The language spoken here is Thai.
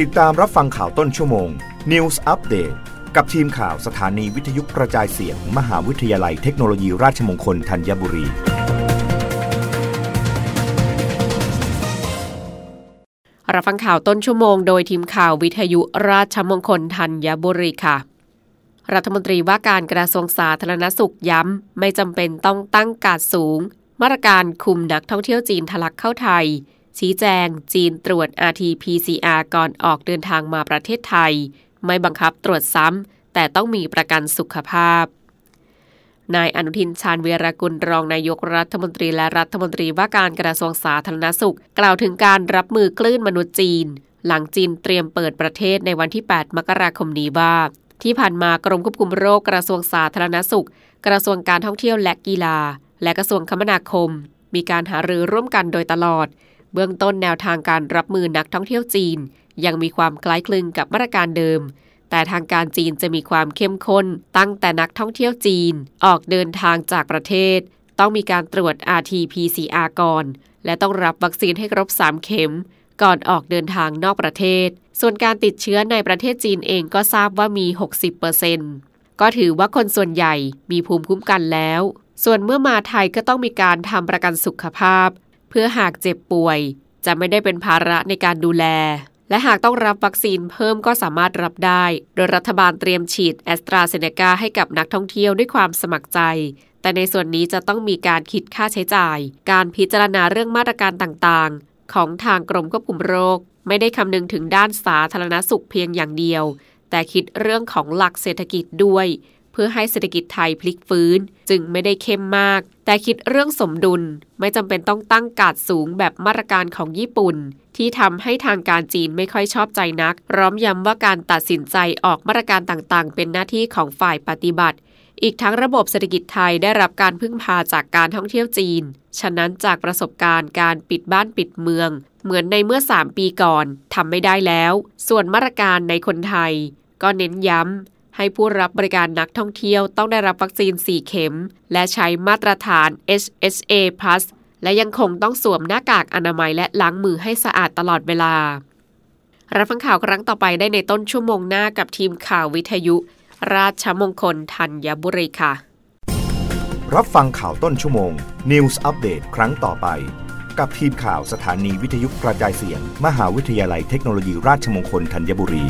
ติดตามรับฟังข่าวต้นชั่วโมง News Update กับทีมข่าวสถานีวิทยุกระจายเสียง มหาวิทยาลัยเทคโนโลยีราชมงคลธัญบุรี รับฟังข่าวต้นชั่วโมงโดยทีมข่าววิทยุราชมงคลธัญบุรีค่ะ รัฐมนตรีว่าการกระทรวงสาธารณสุขย้ำ ไม่จำเป็นต้องตั้งกาดสูง มาตรการคุมนักท่องเที่ยวจีนทะลักเข้าไทย ชี้แจงจีนตรวจ RT-PCR ก่อนออกเดินทางมาประเทศไทย ไม่บังคับตรวจซ้ำ แต่ต้องมีประกันสุขภาพ นายอนุทินชาญเวรกุลรองนายกรัฐมนตรีและรัฐมนตรีว่าการกระทรวงสาธารณสุข กล่าวถึงการรับมือคลื่นมนุษย์จีน หลังจีนเตรียมเปิดประเทศในวันที่ 8 มกราคมนี้ว่า ที่ผ่านมากรมควบคุมโรคกระทรวงสาธารณสุข กระทรวงการท่องเที่ยวและกีฬา และกระทรวงคมนาคม มีการหารือร่วมกันโดยตลอด เบื้องต้นแนวทางการรับมือนักท่องเที่ยวจีน ยังมีความคล้ายคลึงกับมาตรการเดิม แต่ทางการจีนจะมีความเข้มข้น ตั้งแต่นักท่องเที่ยวจีน ออกเดินทางจากประเทศ ต้องมีการตรวจ RT-PCR ก่อน และต้องรับวัคซีนให้ครบ 3 เข็ม ก่อนออกเดินทางนอกประเทศ ส่วนการติดเชื้อในประเทศจีนเองก็ทราบว่ามี 60%ก็ถือว่าคนส่วนใหญ่มีภูมิคุ้มกันแล้วส่วนเมื่อมาไทยก็ต้องมีการทำประกันสุขภาพ เพื่อหากเจ็บป่วย จะไม่ได้เป็นภาระในการดูแล และหากต้องรับวัคซีนเพิ่มก็สามารถรับได้ โดยรัฐบาลเตรียมฉีดแอสตราเซเนกาให้กับนักท่องเที่ยวด้วยความสมัครใจ แต่ในส่วนนี้จะต้องมีการคิดค่าใช้จ่าย การพิจารณาเรื่องมาตรการต่างๆ ของทางกรมควบคุมโรค ไม่ได้คำนึงถึงด้านสาธารณสุขเพียงอย่างเดียว แต่คิดเรื่องของหลักเศรษฐกิจด้วย เพื่อให้เศรษฐกิจไทยพลิกฟื้น จึงไม่ได้เข้มมาก แต่คิดเรื่องสมดุลไม่จำเป็นต้องตั้งกาดสูงแบบมาตรการของญี่ปุ่น ที่ทำให้ทางการจีนไม่ค่อยชอบใจนัก ร้อมย้ำว่าการตัดสินใจออกมาตรการต่างๆ เป็นหน้าที่ของฝ่ายปฏิบัติ อีกทั้งระบบเศรษฐกิจไทยได้รับการพึ่งพาจากการท่องเที่ยวจีน ฉะนั้นจากประสบการณ์การปิดบ้านปิดเมือง เหมือนในเมื่อ 3 ปีก่อนทำไม่ได้แล้ว ส่วนมาตรการในคนไทย ก็เน้นย้ำ ให้ผู้รับบริการนักท่องเที่ยวต้องได้รับวัคซีน 4 เข็ม และใช้มาตรฐาน HSA+ และยังคงต้องสวมหน้ากากอนามัยและล้างมือให้สะอาดตลอดเวลา รับฟังข่าวครั้งต่อไปได้ในต้นชั่วโมงหน้ากับทีมข่าววิทยุ ราชมงคลธัญบุรีค่ะ รับฟังข่าวต้นชั่วโมง News อัปเดตครั้งต่อไป กับทีมข่าวสถานีวิทยุกระจายเสียง มหาวิทยาลัยเทคโนโลยีราชมงคลธัญบุรี